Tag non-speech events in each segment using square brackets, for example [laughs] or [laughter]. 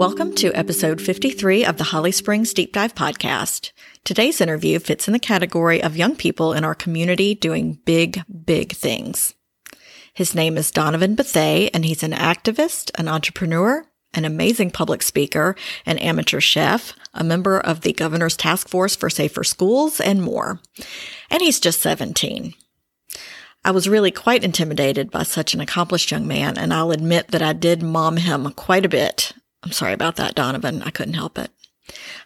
Welcome to episode 53 of the Holly Springs Deep Dive podcast. Today's interview fits in the category of young people in our community doing big, big things. His name is Donovan Bethay, and he's an activist, an entrepreneur, an amazing public speaker, an amateur chef, a member of the governor's task force for safer schools, and more. And he's just 17. I was really quite intimidated by such an accomplished young man, and I'll admit that I did mom him quite a bit. I'm sorry about that, Donovan. I couldn't help it.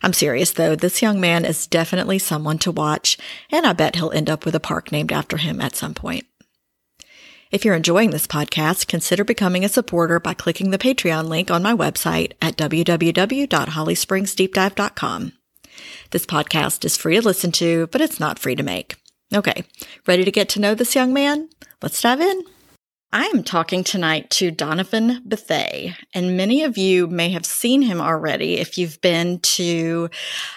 I'm serious though. This young man is definitely someone to watch, and I bet he'll end up with a park named after him at some point. If you're enjoying this podcast, consider becoming a supporter by clicking the Patreon link on my website at www.hollyspringsdeepdive.com. This podcast is free to listen to, but it's not free to make. Okay, ready to get to know this young man? Let's dive in. I am talking tonight to Donovan Bethay, and many of you may have seen him already if you've been to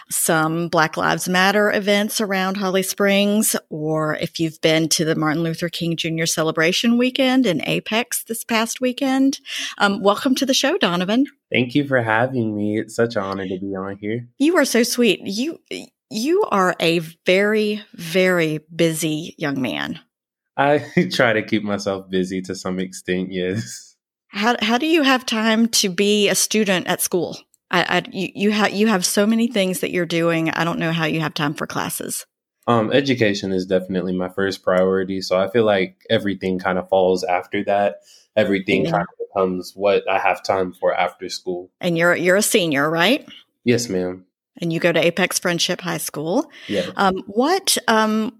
some Black Lives Matter events around Holly Springs, or if you've been to the Martin Luther King Jr. celebration weekend in Apex this past weekend. Um, welcome to the show, Donovan. Thank you for having me. It's such an honor to be on here. You are so sweet. You you are a very very busy young man. I [laughs] try to keep myself busy to some extent, yes. How how do you have time to be a student at school? I, I you you have you have so many things that you're doing. I don't know how you have time for classes. Um, education is definitely my first priority, so I feel like everything kind of falls after that. Everything yeah. kind of becomes what I have time for after school. And you're you're a senior, right? Yes, ma'am. And you go to Apex Friendship High School. Yeah. Um, what um,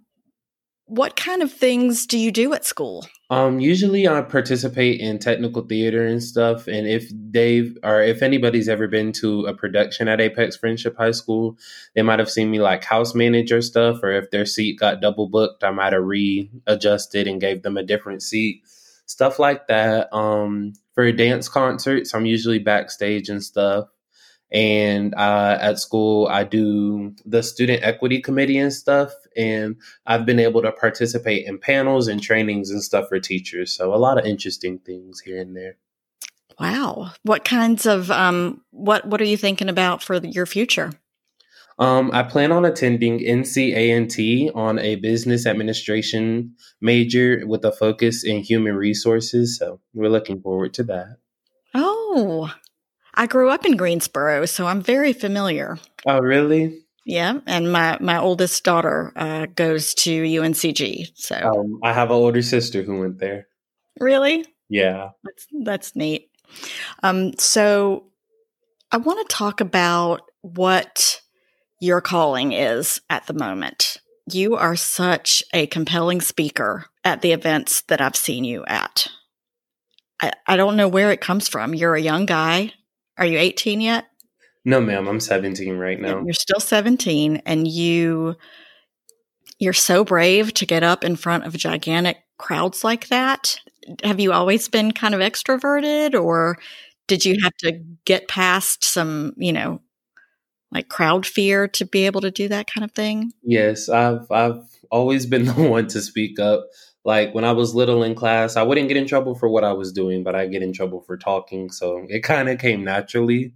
what kind of things do you do at school? Um, usually I participate in technical theater and stuff. And if they've or if anybody's ever been to a production at Apex Friendship High School, they might have seen me like house manager stuff, or if their seat got double booked, I might have readjusted and gave them a different seat. Stuff like that. Um, for dance concerts, I'm usually backstage and stuff and uh, at school i do the student equity committee and stuff. And i've been able to participate in panels and trainings and stuff for teachers. So a lot of interesting things here and there. Wow. What kinds of um, what what are you thinking about for your future? Um, I plan on attending NC A&T on a business administration major with a focus in human resources. So we're looking forward to that. Oh, I grew up in Greensboro, so I'm very familiar. Oh, really? Yeah, and my my oldest daughter uh, goes to UNCG. So um, I have an older sister who went there. Really? Yeah, that's that's neat. Um, so I want to talk about what your calling is at the moment. You are such a compelling speaker at the events that I've seen you at. I, I don't know where it comes from. You're a young guy. Are you 18 yet? No, ma'am. I'm 17 right now. You're still 17 and you you're so brave to get up in front of gigantic crowds like that. Have you always been kind of extroverted or did you have to get past some, you know, like crowd fear to be able to do that kind of thing? Yes, I've I've always been [laughs] the one to speak up. Like when I was little in class, I wouldn't get in trouble for what I was doing, but I get in trouble for talking. So it kind of came naturally.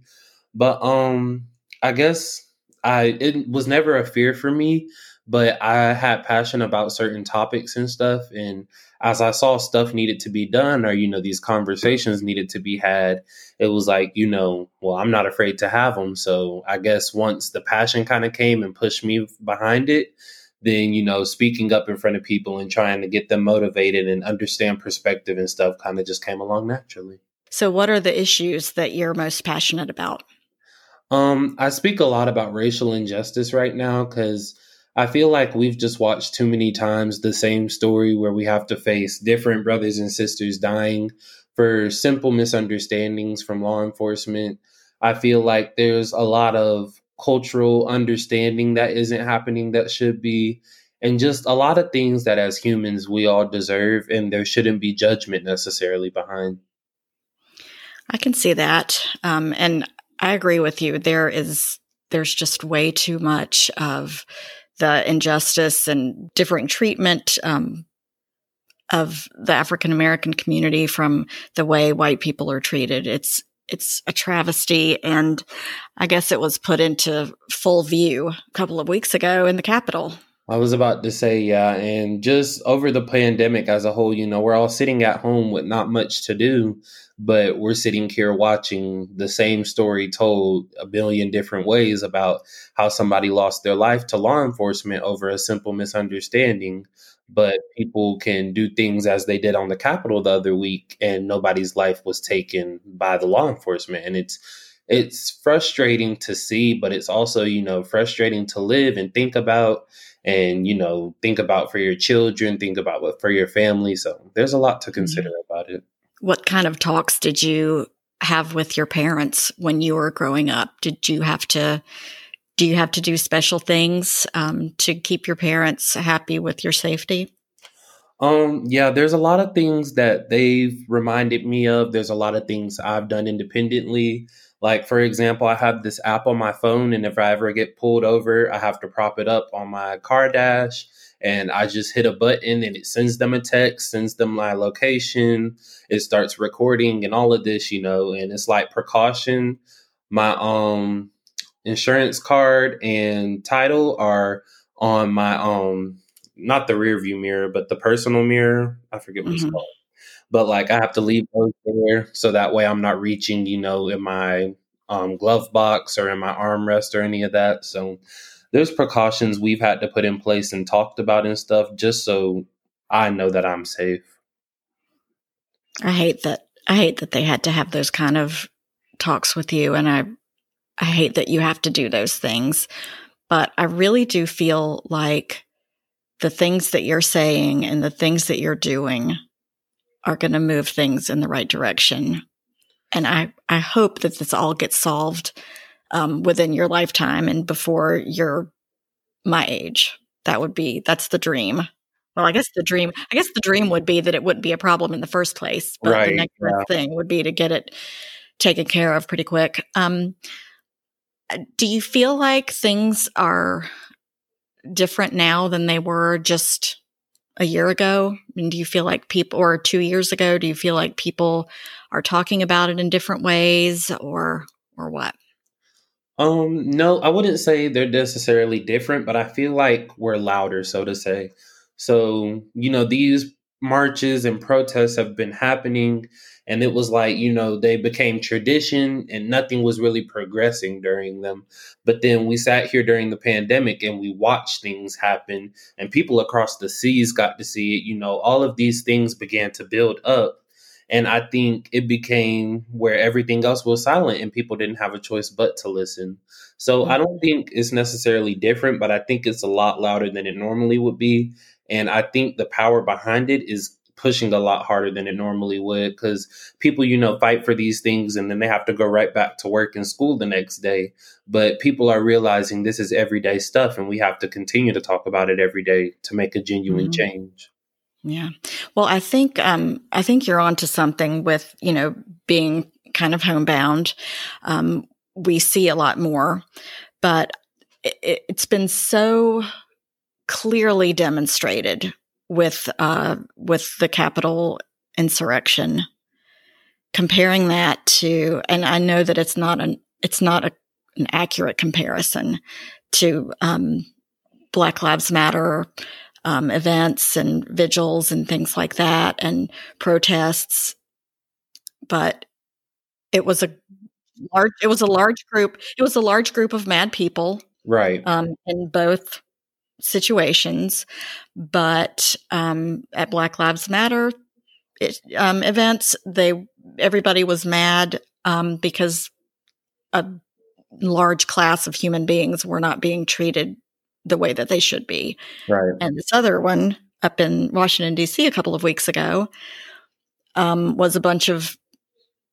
But um, I guess I it was never a fear for me, but I had passion about certain topics and stuff. And as I saw stuff needed to be done, or you know, these conversations needed to be had, it was like, you know, well, I'm not afraid to have them. So I guess once the passion kind of came and pushed me behind it, then you know speaking up in front of people and trying to get them motivated and understand perspective and stuff kind of just came along naturally. So what are the issues that you're most passionate about? Um i speak a lot about racial injustice right now because i feel like we've just watched too many times the same story where we have to face different brothers and sisters dying for simple misunderstandings from law enforcement. I feel like there's a lot of cultural understanding that isn't happening that should be. And just a lot of things that as humans we all deserve and there shouldn't be judgment necessarily behind. I can see that um, and i agree with you. There is there's just way too much of the injustice and differing treatment um, of the african american community from the way white people are treated. It's it's a travesty. And I guess it was put into full view a couple of weeks ago in the Capitol. I was about to say, yeah. And just over the pandemic as a whole, you know, we're all sitting at home with not much to do, but we're sitting here watching the same story told a billion different ways about how somebody lost their life to law enforcement over a simple misunderstanding. But people can do things as they did on the Capitol the other week, and nobody's life was taken by the law enforcement. And it's it's frustrating to see, but it's also, you know, frustrating to live and think about and you know think about for your children think about what for your family so there's a lot to consider mm-hmm. about it what kind of talks did you have with your parents when you were growing up did you have to do you have to do special things um, to keep your parents happy with your safety? Um yeah there's a lot of things that they've reminded me of. There's a lot of things i've done independently. Like, for example, I have this app on my phone, and if I ever get pulled over, I have to prop it up on my car dash and I just hit a button and it sends them a text, sends them my location, it starts recording and all of this, you know, and it's like precaution. My um insurance card and title are on my um not the rear view mirror, but the personal mirror. I forget what mm-hmm. it's called but like I have to leave those there so that way I'm not reaching, you know, in my um, glove box or in my armrest or any of that. So there's precautions we've had to put in place and talked about and stuff just so I know that I'm safe. I hate that. I hate that they had to have those kind of talks with you, and I, I hate that you have to do those things. But I really do feel like the things that you're saying and the things that you're doing are going to move things in the right direction. And I, I hope that this all gets solved um, within your lifetime and before you're my age. That would be, that's the dream. Well, I guess the dream, I guess the dream would be that it wouldn't be a problem in the first place. But right, the next yeah. thing would be to get it taken care of pretty quick. Um, do you feel like things are different now than they were just a year ago? And do you feel like people, or two years ago, do you feel like people are talking about it in different ways, or or what? Um, no, I wouldn't say they're necessarily different, but I feel like we're louder, so to say. So you know, these marches and protests have been happening and it was like you know they became tradition and nothing was really progressing during them. But then we sat here during the pandemic and we watched things happen and people across the seas got to see it. You know all of these things began to build up and i think it became where everything else was silent and people didn't have a choice but to listen. So i don't think it's necessarily different but i think it's a lot louder than it normally would be and i think the power behind it is pushing a lot harder than it normally would because people, you know, fight for these things and then they have to go right back to work and school the next day. But people are realizing this is everyday stuff and we have to continue to talk about it every day to make a genuine mm-hmm. change. Yeah. Well, I think um, I think you're onto something with you know being kind of homebound. Um, we see a lot more, but it, it's been so clearly demonstrated with uh, with the Capitol insurrection. Comparing that to, and I know that it's not an it's not a, an accurate comparison to um, Black Lives Matter um, events and vigils and things like that and protests, but it was a large it was a large group it was a large group of mad people right um, in both situations, but um, at Black Lives Matter it, um, events, they everybody was mad um, because a large class of human beings were not being treated the way that they should be. Right. And this other one up in Washington D.C. a couple of weeks ago um, was a bunch of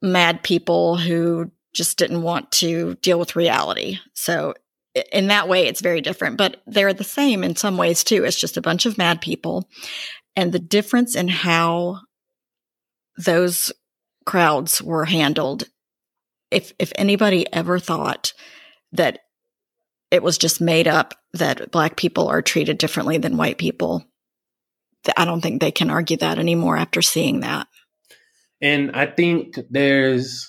mad people who just didn't want to deal with reality. So in that way, it's very different, but they're the same in some ways too. It's just a bunch of mad people. And the difference in how those crowds were handled, if, if anybody ever thought that it was just made up that black people are treated differently than white people, I don't think they can argue that anymore after seeing that. And I think there's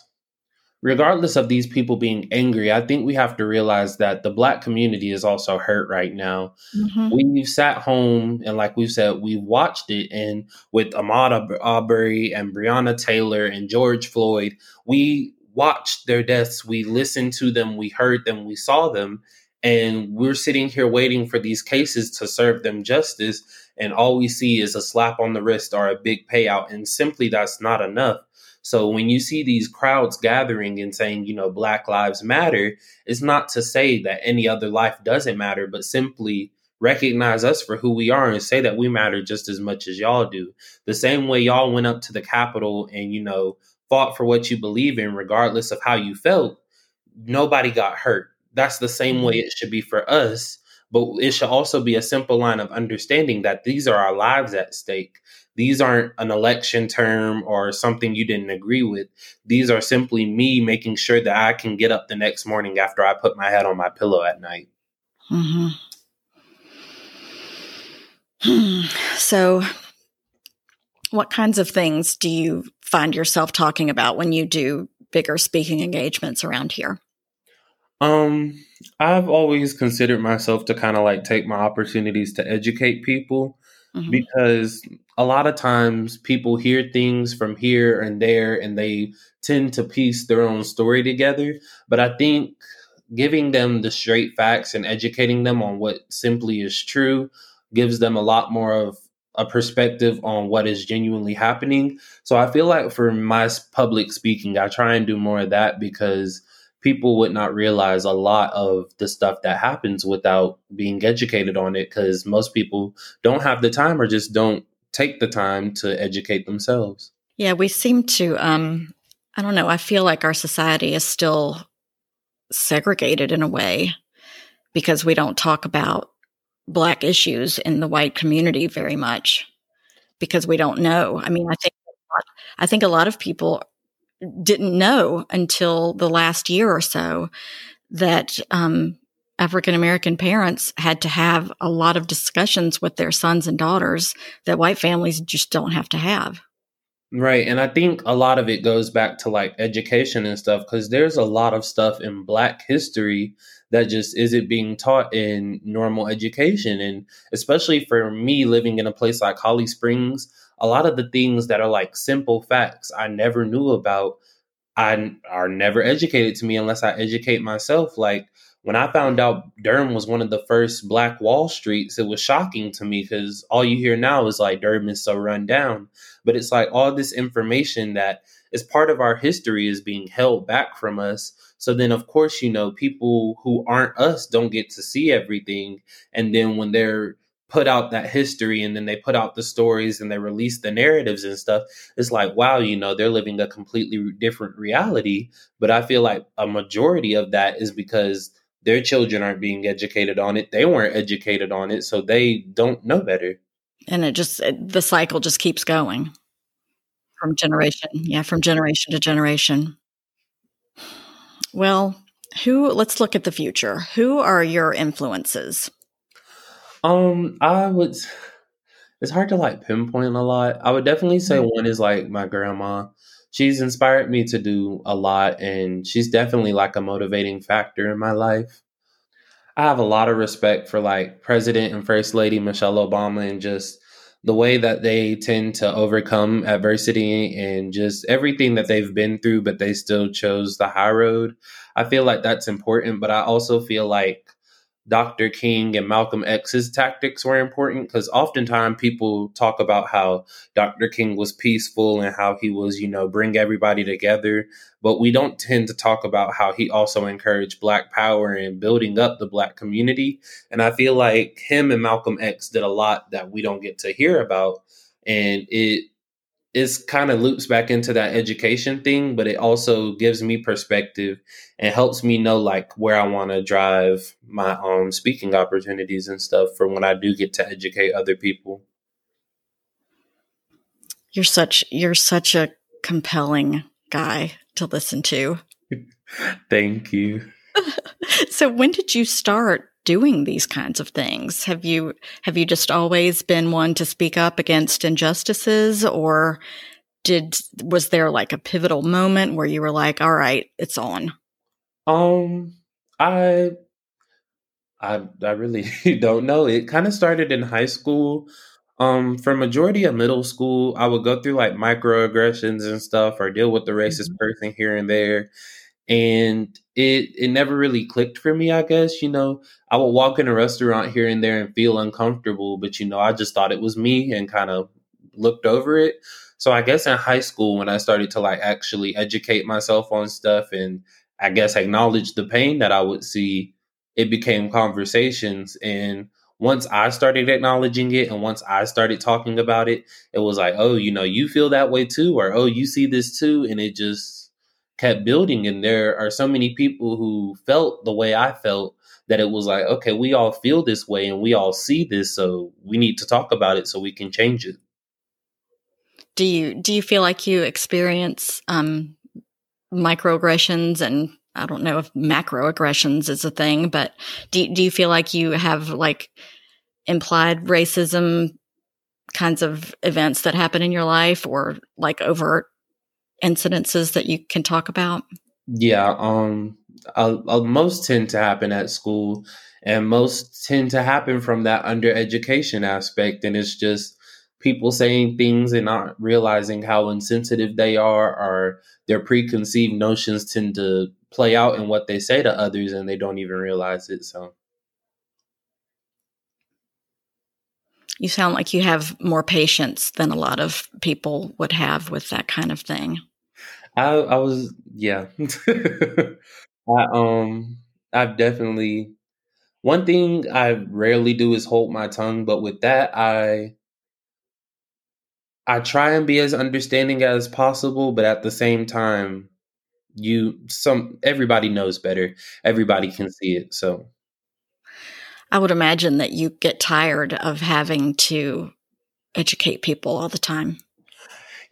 regardless of these people being angry, I think we have to realize that the black community is also hurt right now. Mm-hmm. We've sat home and, like we've said, we've watched it. And with Ahmaud Arbery and Breonna Taylor and George Floyd, we watched their deaths. We listened to them, we heard them, we saw them. And we're sitting here waiting for these cases to serve them justice. And all we see is a slap on the wrist or a big payout. And simply that's not enough so when you see these crowds gathering and saying, you know, Black Lives Matter, it's not to say that any other life doesn't matter, but simply recognize us for who we are and say that we matter just as much as y'all do. The same way y'all went up to the Capitol and, you know, fought for what you believe in, regardless of how you felt, nobody got hurt. That's the same way mm-hmm. it should be for us. But it should also be a simple line of understanding that these are our lives at stake. These aren't an election term or something you didn't agree with. These are simply me making sure that I can get up the next morning after I put my head on my pillow at night. Mm-hmm. So, what kinds of things do you find yourself talking about when you do bigger speaking engagements around here? Um, I've always considered myself to kind of like take my opportunities to educate people mm-hmm. because a lot of times people hear things from here and there and they tend to piece their own story together. But I think giving them the straight facts and educating them on what simply is true gives them a lot more of a perspective on what is genuinely happening. So I feel like for my public speaking, I try and do more of that because people would not realize a lot of the stuff that happens without being educated on it because most people don't have the time or just don't take the time to educate themselves. Yeah, we seem to um I don't know, I feel like our society is still segregated in a way because we don't talk about black issues in the white community very much because we don't know. I mean, I think I think a lot of people didn't know until the last year or so that um, African American parents had to have a lot of discussions with their sons and daughters that white families just don't have to have. Right. And I think a lot of it goes back to like education and stuff because there's a lot of stuff in Black history that just isn't being taught in normal education. And especially for me living in a place like Holly Springs, a lot of the things that are like simple facts I never knew about, I are never educated to me unless I educate myself. Like when I found out Durham was one of the first Black Wall Streets, it was shocking to me because all you hear now is like Durham is so run down. But it's like all this information that is part of our history is being held back from us. So then, of course, you know, people who aren't us don't get to see everything. And then when they're put out that history and then they put out the stories and they release the narratives and stuff it's like wow you know they're living a completely different reality but i feel like a majority of that is because their children aren't being educated on it they weren't educated on it so they don't know better and it just it, the cycle just keeps going from generation yeah from generation to generation well who let's look at the future who are your influences um, I would. It's hard to like pinpoint a lot. I would definitely say mm-hmm. one is like my grandma. She's inspired me to do a lot, and she's definitely like a motivating factor in my life. I have a lot of respect for like President and First Lady Michelle Obama and just the way that they tend to overcome adversity and just everything that they've been through, but they still chose the high road. I feel like that's important, but I also feel like Dr. King and Malcolm X's tactics were important because oftentimes people talk about how Dr. King was peaceful and how he was, you know, bring everybody together. But we don't tend to talk about how he also encouraged Black power and building up the Black community. And I feel like him and Malcolm X did a lot that we don't get to hear about. And it is kind of loops back into that education thing, but it also gives me perspective and helps me know like where I want to drive my um speaking opportunities and stuff for when I do get to educate other people. You're such you're such a compelling guy to listen to. [laughs] Thank you. [laughs] so when did you start doing these kinds of things? Have you have you just always been one to speak up against injustices or did was there like a pivotal moment where you were like, all right, it's on? Um, I I I really [laughs] don't know. It kind of started in high school. Um, for majority of middle school, I would go through like microaggressions and stuff, or deal with the racist mm-hmm. person here and there, and it it never really clicked for me. I guess you know I would walk in a restaurant here and there and feel uncomfortable, but you know I just thought it was me and kind of looked over it. So I guess in high school when I started to like actually educate myself on stuff and I guess acknowledge the pain that I would see, it became conversations and once I started acknowledging it and once I started talking about it, it was like, oh, you know, you feel that way too, or oh, you see this too. And it just kept building. And there are so many people who felt the way I felt that it was like, okay, we all feel this way and we all see this. So we need to talk about it so we can change it. Do you do you feel like you experience um, microaggressions and I don't know if macroaggressions is a thing, but do do you feel like you have like implied racism kinds of events that happen in your life or like overt incidences that you can talk about? Yeah, um I'll, I'll most tend to happen at school and most tend to happen from that under education aspect and it's just people saying things and not realizing how insensitive they are or their preconceived notions tend to play out in what they say to others and they don't even realize it so you sound like you have more patience than a lot of people would have with that kind of thing i i was yeah [laughs] i um i've definitely one thing i rarely do is hold my tongue but with that i I try and be as understanding as possible, but at the same time, you some everybody knows better. Everybody can see it. So I would imagine that you get tired of having to educate people all the time.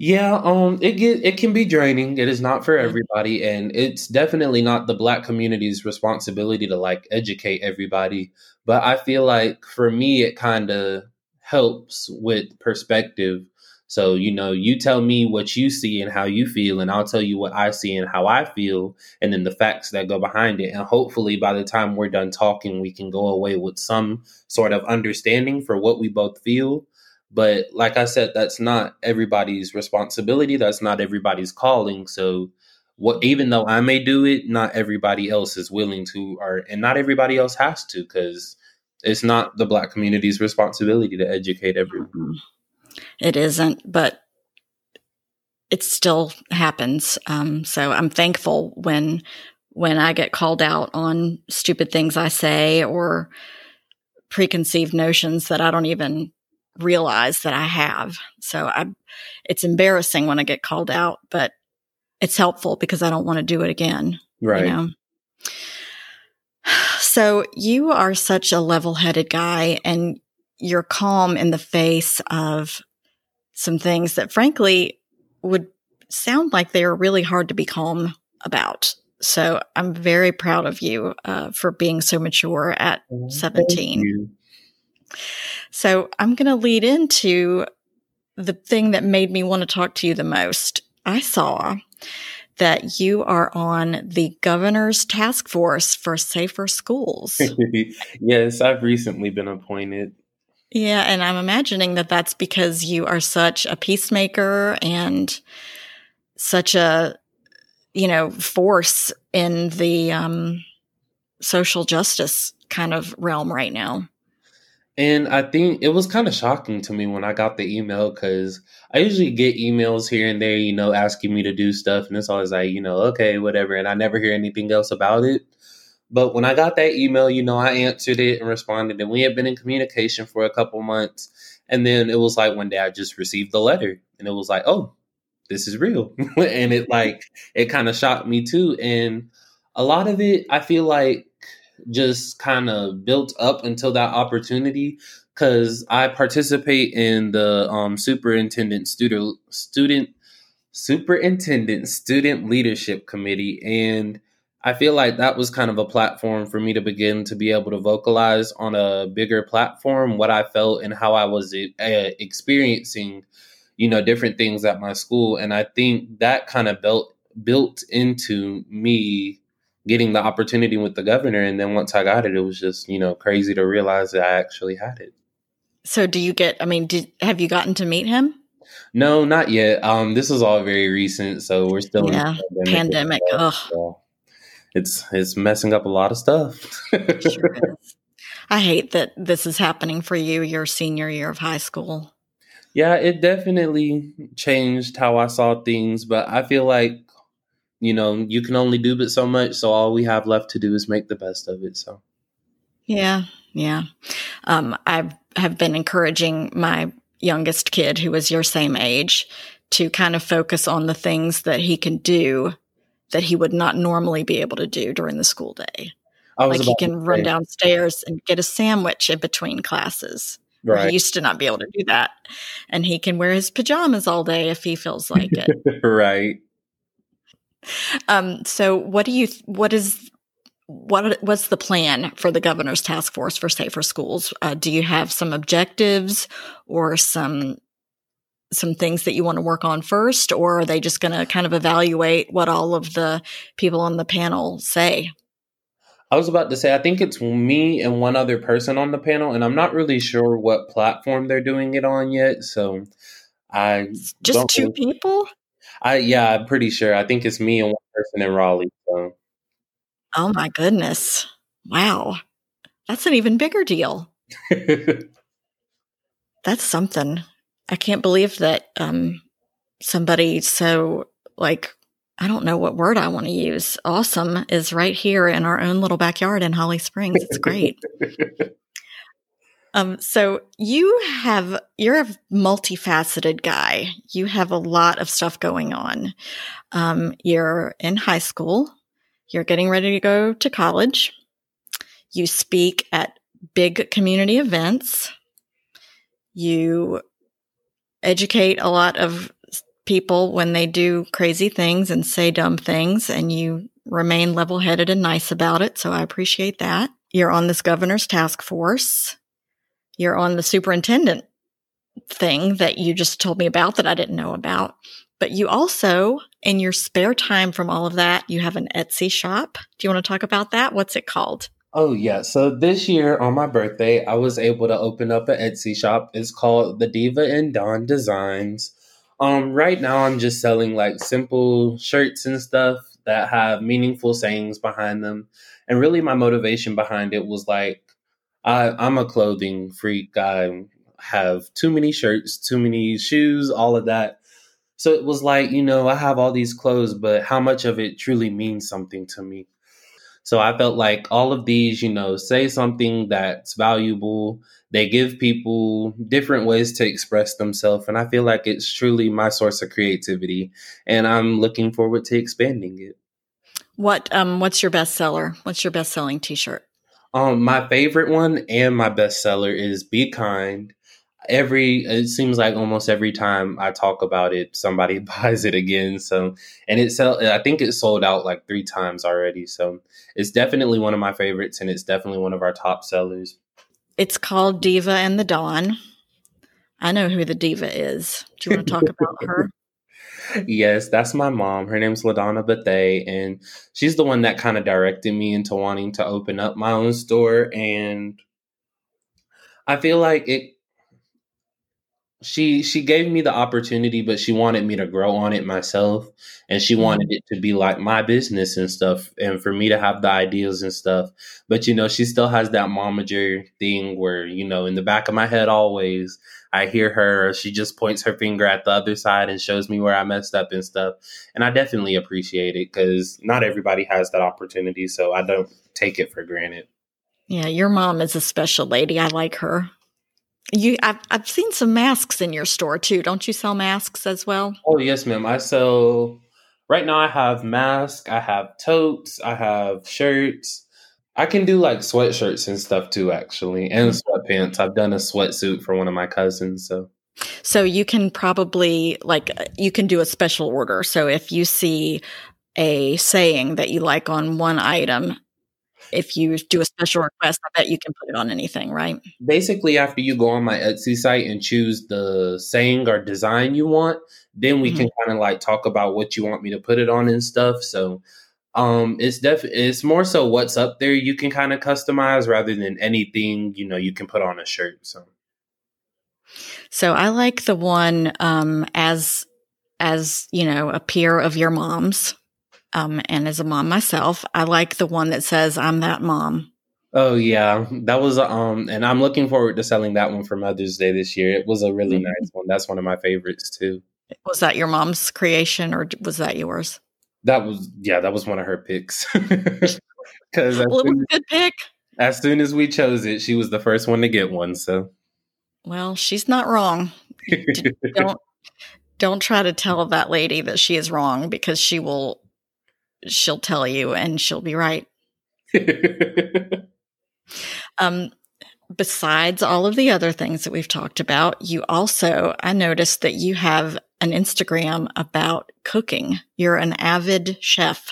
Yeah, um it get it can be draining. It is not for everybody and it's definitely not the black community's responsibility to like educate everybody, but I feel like for me it kind of helps with perspective so, you know, you tell me what you see and how you feel, and I'll tell you what I see and how I feel, and then the facts that go behind it. And hopefully, by the time we're done talking, we can go away with some sort of understanding for what we both feel. But like I said, that's not everybody's responsibility. That's not everybody's calling. So, what even though I may do it, not everybody else is willing to, or and not everybody else has to, because it's not the black community's responsibility to educate everyone. Mm-hmm it isn't, but it still happens. Um, so I'm thankful when when I get called out on stupid things I say or preconceived notions that I don't even realize that I have. So I, it's embarrassing when I get called out, but it's helpful because I don't want to do it again. Right. You know? [sighs] So you are such a level headed guy and you're calm in the face of some things that frankly would sound like they are really hard to be calm about. So I'm very proud of you uh, for being so mature at 17. So I'm going to lead into the thing that made me want to talk to you the most. I saw that you are on the governor's task force for safer schools. [laughs] yes, I've recently been appointed. Yeah, and I'm imagining that that's because you are such a peacemaker and such a you know force in the um, social justice kind of realm right now. And I think it was kind of shocking to me when I got the email because I usually get emails here and there, you know, asking me to do stuff, and it's always like, you know, okay, whatever, and I never hear anything else about it. But when I got that email, you know, I answered it and responded, and we had been in communication for a couple months. And then it was like one day I just received the letter, and it was like, oh, this is real. [laughs] and it like, it kind of shocked me too. And a lot of it, I feel like, just kind of built up until that opportunity because I participate in the um, superintendent student student superintendent student leadership committee and I feel like that was kind of a platform for me to begin to be able to vocalize on a bigger platform what I felt and how I was uh, experiencing, you know, different things at my school. And I think that kind of built built into me getting the opportunity with the governor. And then once I got it, it was just, you know, crazy to realize that I actually had it. So do you get, I mean, did, have you gotten to meet him? No, not yet. Um, this is all very recent, so we're still yeah, in pandemic. pandemic. So it's it's messing up a lot of stuff. sure [laughs] I hate that this is happening for you your senior year of high school. Yeah, it definitely changed how I saw things, but I feel like you know, you can only do but so much, so all we have left to do is make the best of it, so. Yeah, yeah. Um I have been encouraging my youngest kid who is your same age to kind of focus on the things that he can do that he would not normally be able to do during the school day. Like he can run downstairs and get a sandwich in between classes. Right. He used to not be able to do that. And he can wear his pajamas all day if he feels like it. [laughs] right. Um, so what do you what is what what's the plan for the governor's task force for safer schools? Uh, do you have some objectives or some some things that you want to work on first, or are they just going to kind of evaluate what all of the people on the panel say? I was about to say, I think it's me and one other person on the panel, and I'm not really sure what platform they're doing it on yet. So I just two people. I yeah, I'm pretty sure. I think it's me and one person in Raleigh. So. Oh my goodness! Wow, that's an even bigger deal. [laughs] that's something. I can't believe that um, somebody so like I don't know what word I want to use. Awesome is right here in our own little backyard in Holly Springs. It's great. [laughs] um, so you have you're a multifaceted guy. You have a lot of stuff going on. Um, you're in high school. You're getting ready to go to college. You speak at big community events. You educate a lot of people when they do crazy things and say dumb things, and you remain level headed and nice about it. So I appreciate that. You're on this governor's task force. You're on the superintendent thing that you just told me about that I didn't know about. But you also, in your spare time from all of that, you have an Etsy shop. Do you want to talk about that? What's it called? Oh, yeah. So this year on my birthday, I was able to open up an Etsy shop. It's called the Diva and Dawn Designs. Um, right now, I'm just selling like simple shirts and stuff that have meaningful sayings behind them. And really, my motivation behind it was like, I, I'm a clothing freak. I have too many shirts, too many shoes, all of that. So it was like, you know, I have all these clothes, but how much of it truly means something to me? So I felt like all of these, you know, say something that's valuable. They give people different ways to express themselves. And I feel like it's truly my source of creativity. And I'm looking forward to expanding it. What um what's your best seller? What's your best selling t shirt? Um, my favorite one and my bestseller is Be Kind every it seems like almost every time I talk about it, somebody [laughs] buys it again. So and it sell I think it sold out like three times already. So it's definitely one of my favorites and it's definitely one of our top sellers. It's called Diva and the Dawn. I know who the diva is. Do you want to talk about [laughs] her? Yes, that's my mom. Her name's LaDonna Bethay, and she's the one that kind of directed me into wanting to open up my own store. And I feel like it she she gave me the opportunity but she wanted me to grow on it myself and she wanted mm-hmm. it to be like my business and stuff and for me to have the ideas and stuff but you know she still has that momager thing where you know in the back of my head always i hear her she just points her finger at the other side and shows me where i messed up and stuff and i definitely appreciate it because not everybody has that opportunity so i don't take it for granted yeah your mom is a special lady i like her you, I've, I've seen some masks in your store too. Don't you sell masks as well? Oh yes, ma'am. I sell. Right now, I have masks. I have totes. I have shirts. I can do like sweatshirts and stuff too, actually, and sweatpants. I've done a sweatsuit for one of my cousins, so. So you can probably like you can do a special order. So if you see a saying that you like on one item, if you do a special request, I bet you can put it on anything, right? Basically, after you go on my Etsy site and choose the saying or design you want, then we mm-hmm. can kind of like talk about what you want me to put it on and stuff. So um it's def it's more so what's up there you can kind of customize rather than anything you know you can put on a shirt so. So i like the one um as as you know a peer of your mom's um and as a mom myself i like the one that says i'm that mom. Oh yeah. That was um and i'm looking forward to selling that one for mother's day this year. It was a really mm-hmm. nice one. That's one of my favorites too. Was that your mom's creation or was that yours that was yeah, that was one of her picks. [laughs] Because well, it was a good pick. As soon as we chose it, she was the first one to get one. So, well, she's not wrong. [laughs] don't don't try to tell that lady that she is wrong because she will. She'll tell you, and she'll be right. [laughs] um, besides all of the other things that we've talked about, you also, I noticed that you have an Instagram about cooking. You're an avid chef.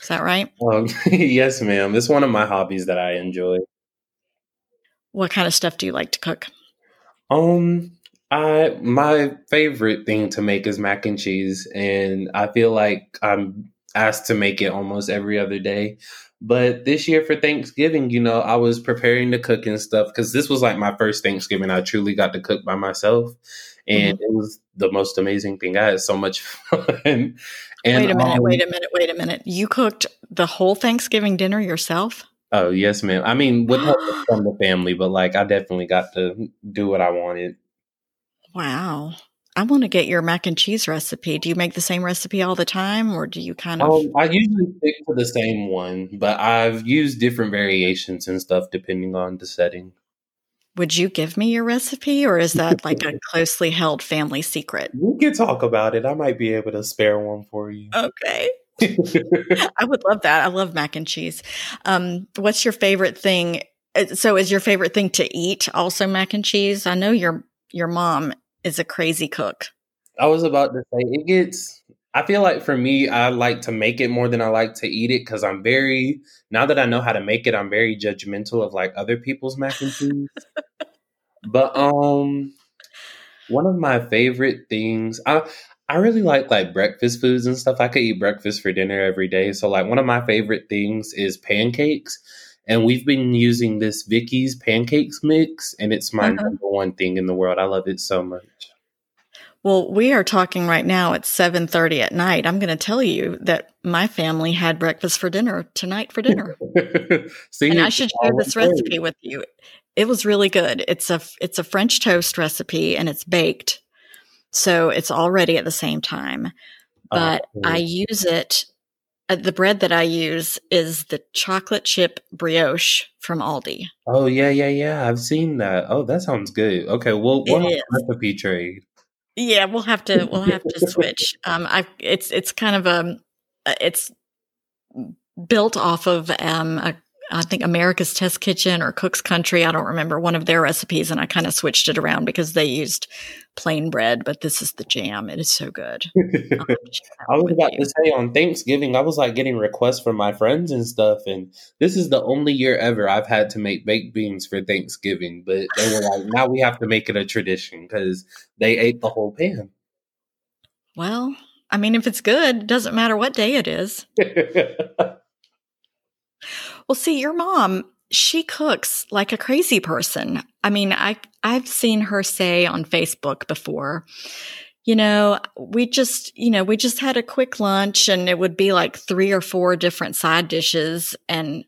Is that right? Um, [laughs] yes, ma'am. It's one of my hobbies that I enjoy. What kind of stuff do you like to cook? Um, I my favorite thing to make is mac and cheese, and I feel like I'm asked to make it almost every other day. But this year for Thanksgiving, you know, I was preparing to cook and stuff because this was like my first Thanksgiving. I truly got to cook by myself, and mm-hmm. it was the most amazing thing. I had so much [laughs] fun. and wait a minute, um, wait a minute, wait a minute. You cooked the whole Thanksgiving dinner yourself? Oh yes, ma'am. I mean, with help from [gasps] the family, but like I definitely got to do what I wanted. Wow. I want to get your mac and cheese recipe. Do you make the same recipe all the time, or do you kind of? Um, I usually stick to the same one, but I've used different variations and stuff depending on the setting. Would you give me your recipe, or is that like a [laughs] closely held family secret? We can talk about it. I might be able to spare one for you. Okay. [laughs] I would love that. I love mac and cheese. Um, what's your favorite thing? Uh, so, is your favorite thing to eat also mac and cheese? I know your your mom is a crazy cook. I was about to say it gets I feel like for me, I like to make it more than I like to eat it because I'm very now that I know how to make it, I'm very judgmental of like other people's mac and cheese. [laughs] but um, one of my favorite things, I I really like like breakfast foods and stuff. I could eat breakfast for dinner every day. So like one of my favorite things is pancakes. And we've been using this Vicky's pancakes mix, and it's my uh-huh. number one thing in the world. I love it so much. Well, we are talking right now at 7:30 at night. I'm going to tell you that my family had breakfast for dinner tonight for dinner. [laughs] See, and I should share this recipe with you. It was really good. It's a it's a French toast recipe and it's baked. So it's all ready at the same time. But oh, I use it uh, the bread that I use is the chocolate chip brioche from Aldi. Oh yeah, yeah, yeah. I've seen that. Oh, that sounds good. Okay, well, we'll recipe trade. Yeah, we'll have to we'll have to [laughs] switch. Um, I it's it's kind of a uh, it's built off of um a I think America's Test Kitchen or Cook's Country. I don't remember one of their recipes, and I kind of switched it around because they used plain bread, but this is the jam. It is so good. [laughs] I was about you. to say on Thanksgiving, I was like getting requests from my friends and stuff, and this is the only year ever I've had to make baked beans for Thanksgiving. But they were like, now we have to make it a tradition because they ate the whole pan. Well, I mean, if it's good, it doesn't matter what day it is. [laughs] Well, see, your mom, she cooks like a crazy person. I mean, I I've seen her say on Facebook before, you know, we just, you know, we just had a quick lunch and it would be like three or four different side dishes and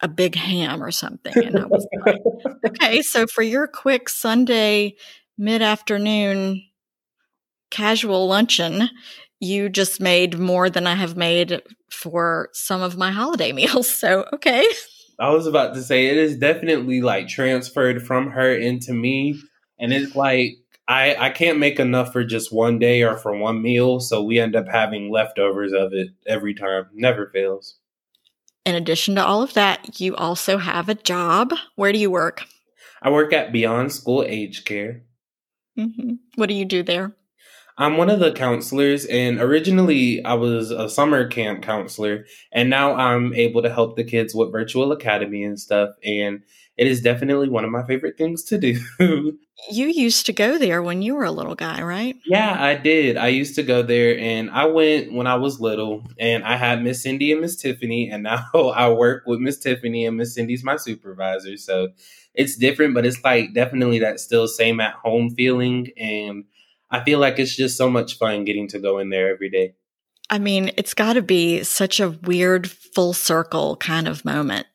a big ham or something. And I was like, [laughs] okay, so for your quick Sunday mid afternoon casual luncheon, you just made more than I have made for some of my holiday [laughs] meals. So, okay. I was about to say it is definitely like transferred from her into me. And it's like I, I can't make enough for just one day or for one meal. So we end up having leftovers of it every time. Never fails. In addition to all of that, you also have a job. Where do you work? I work at Beyond School Age Care. Mm-hmm. What do you do there? I'm one of the counselors, and originally I was a summer camp counselor, and now I'm able to help the kids with virtual academy and stuff. And it is definitely one of my favorite things to do. [laughs] you used to go there when you were a little guy, right? Yeah, I did. I used to go there, and I went when I was little, and I had Miss Cindy and Miss Tiffany, and now [laughs] I work with Miss Tiffany, and Miss Cindy's my supervisor. So it's different, but it's like definitely that still same at home feeling and I feel like it's just so much fun getting to go in there every day. I mean, it's got to be such a weird full circle kind of moment.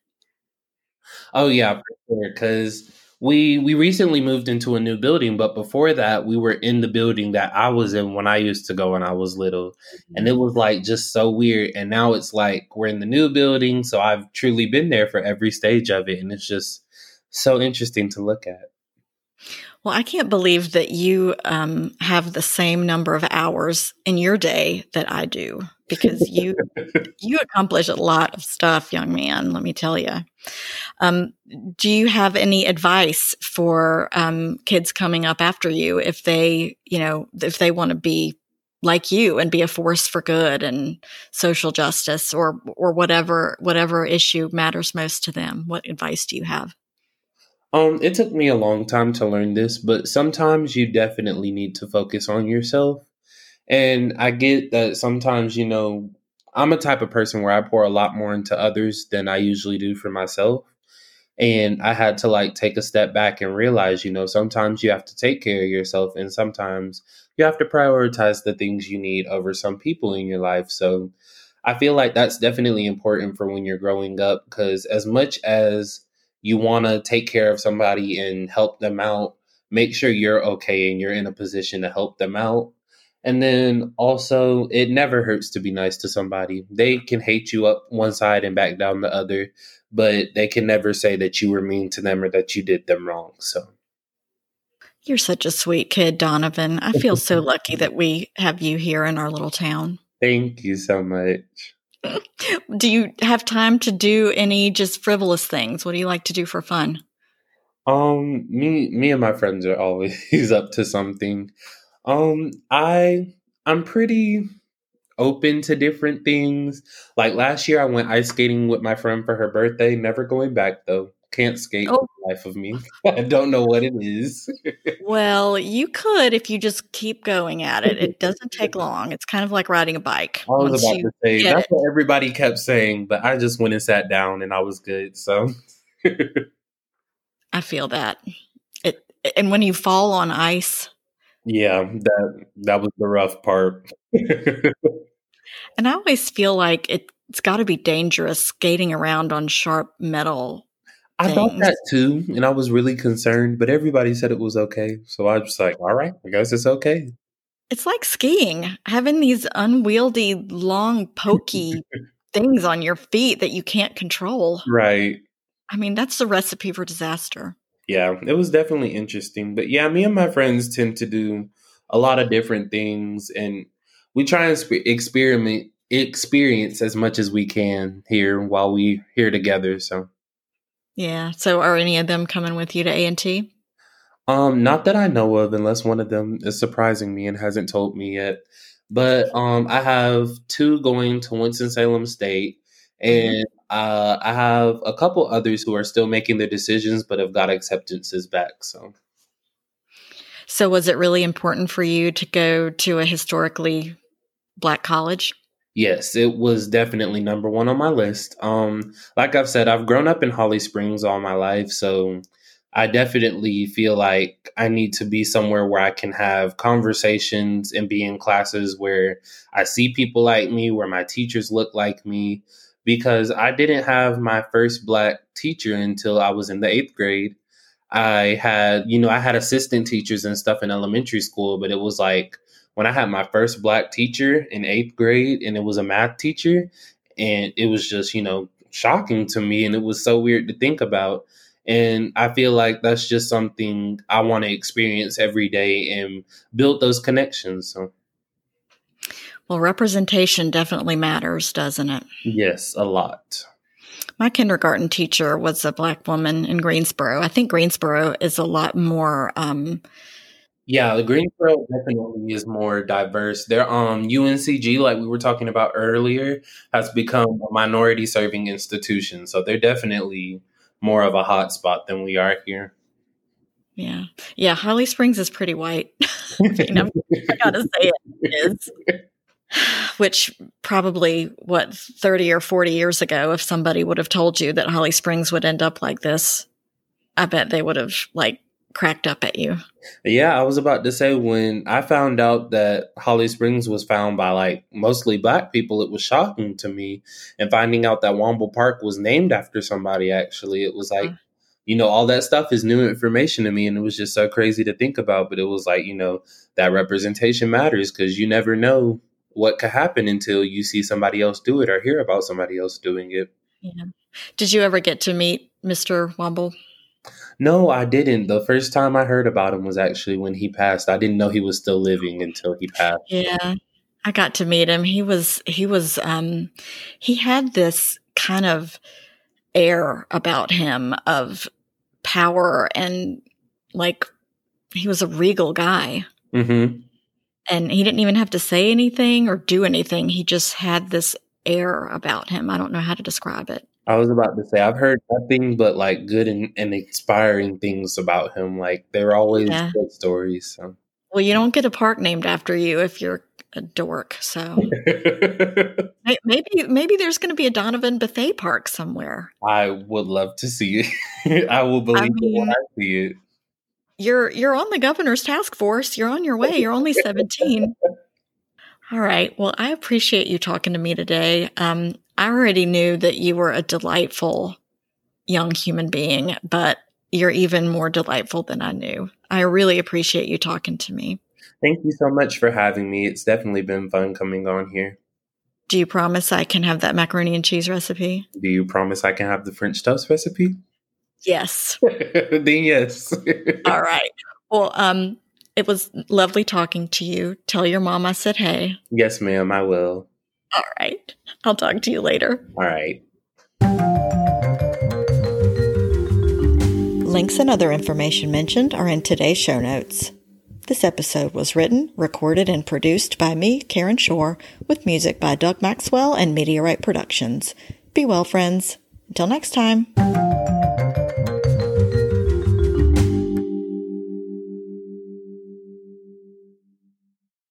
Oh yeah, for sure. Because we we recently moved into a new building, but before that, we were in the building that I was in when I used to go when I was little, and it mm-hmm. was like just so weird. And now it's like we're in the new building, so I've truly been there for every stage of it, and it's just so interesting to look at. Well, I can't believe that you um, have the same number of hours in your day that I do because you [laughs] you accomplish a lot of stuff, young man. Let me tell you. Um, do you have any advice for um, kids coming up after you if they, you know, if they want to be like you and be a force for good and social justice or or whatever whatever issue matters most to them? What advice do you have? Um, it took me a long time to learn this, but sometimes you definitely need to focus on yourself. And I get that sometimes, you know, I'm a type of person where I pour a lot more into others than I usually do for myself. And I had to like take a step back and realize, you know, sometimes you have to take care of yourself and sometimes you have to prioritize the things you need over some people in your life. So I feel like that's definitely important for when you're growing up because as much as you want to take care of somebody and help them out, make sure you're okay and you're in a position to help them out. And then also, it never hurts to be nice to somebody. They can hate you up one side and back down the other, but they can never say that you were mean to them or that you did them wrong. So, you're such a sweet kid, Donovan. I feel so [laughs] lucky that we have you here in our little town. Thank you so much do you have time to do any just frivolous things? What do you like to do for fun? Um, me, me and my friends are always [laughs] up to something. Um, I, I'm pretty open to different things. Like last year, I went ice skating with my friend for her birthday. Never going back though. Can't skate oh. Life of me. [laughs] I don't know what it is. [laughs] well, you could if you just keep going at it. It [laughs] doesn't take long. It's kind of like riding a bike. I was about to say that's it. what everybody kept saying, but I just went and sat down and I was good. So I feel that. It and when you fall on ice. Yeah, that that was the rough part. and I always feel like it, it's got to be dangerous skating around on sharp metal I thought that too, and I was really concerned, but everybody said it was okay. So I was like, all right, I guess it's okay. It's like skiing, having these unwieldy, long, pokey [laughs] things on your feet that you can't control. Right. I mean, that's the recipe for disaster. Yeah, it was definitely interesting. But yeah, me and my friends tend to do a lot of different things, and we try and sp- experiment, experience as much as we can here while we here together. So yeah. So are any of them coming with you to A and T? Um, not that I know of, unless one of them is surprising me and hasn't told me yet. But um, I have two going to Winston Salem State, mm-hmm. and uh, I have a couple others who are still making their decisions, but have got acceptances back. So, so was it really important for you to go to a historically black college? Yes, it was definitely number one on my list. Um, like I've said, I've grown up in Holly Springs all my life, so I definitely feel like I need to be somewhere where I can have conversations and be in classes where I see people like me, where my teachers look like me, because I didn't have my first black teacher until I was in the eighth grade. I had, you know, I had assistant teachers and stuff in elementary school, but it was like when I had my first black teacher in eighth grade, and it was a math teacher, and it was just, you know, shocking to me, and it was so weird to think about. And I feel like that's just something I want to experience every day and build those connections. So. Well, representation definitely matters, doesn't it? Yes, a lot. My kindergarten teacher was a black woman in Greensboro. I think Greensboro is a lot more um, Yeah, the Greensboro definitely is more diverse. Their um UNCG, like we were talking about earlier, has become a minority serving institution. So they're definitely more of a hot spot than we are here. Yeah. Yeah, Holly Springs is pretty white. [laughs] I, mean, I gotta say it is. Which probably what 30 or 40 years ago, if somebody would have told you that Holly Springs would end up like this, I bet they would have like cracked up at you. Yeah, I was about to say when I found out that Holly Springs was found by like mostly black people, it was shocking to me. And finding out that Womble Park was named after somebody, actually, it was like, mm. you know, all that stuff is new information to me. And it was just so crazy to think about. But it was like, you know, that representation matters because you never know what could happen until you see somebody else do it or hear about somebody else doing it. Yeah. Did you ever get to meet Mr. Womble? No, I didn't. The first time I heard about him was actually when he passed. I didn't know he was still living until he passed. Yeah. I got to meet him. He was he was um he had this kind of air about him of power and like he was a regal guy. hmm And he didn't even have to say anything or do anything. He just had this air about him. I don't know how to describe it. I was about to say I've heard nothing but like good and, and inspiring things about him. Like they're always yeah. good stories. So. Well, you don't get a park named after you if you're a dork. So [laughs] maybe maybe there's going to be a Donovan Bethea Park somewhere. I would love to see it. [laughs] I will believe I mean, it when I see it. You're you're on the governor's task force. You're on your way. You're only 17. [laughs] All right. Well, I appreciate you talking to me today. Um, I already knew that you were a delightful young human being, but you're even more delightful than I knew. I really appreciate you talking to me. Thank you so much for having me. It's definitely been fun coming on here. Do you promise I can have that macaroni and cheese recipe? Do you promise I can have the French toast recipe? Yes. [laughs] then yes. [laughs] All right. Well, um, it was lovely talking to you. Tell your mom I said hey. Yes, ma'am, I will. All right. I'll talk to you later. All right. Links and other information mentioned are in today's show notes. This episode was written, recorded, and produced by me, Karen Shore, with music by Doug Maxwell and Media Right Productions. Be well, friends. Until next time.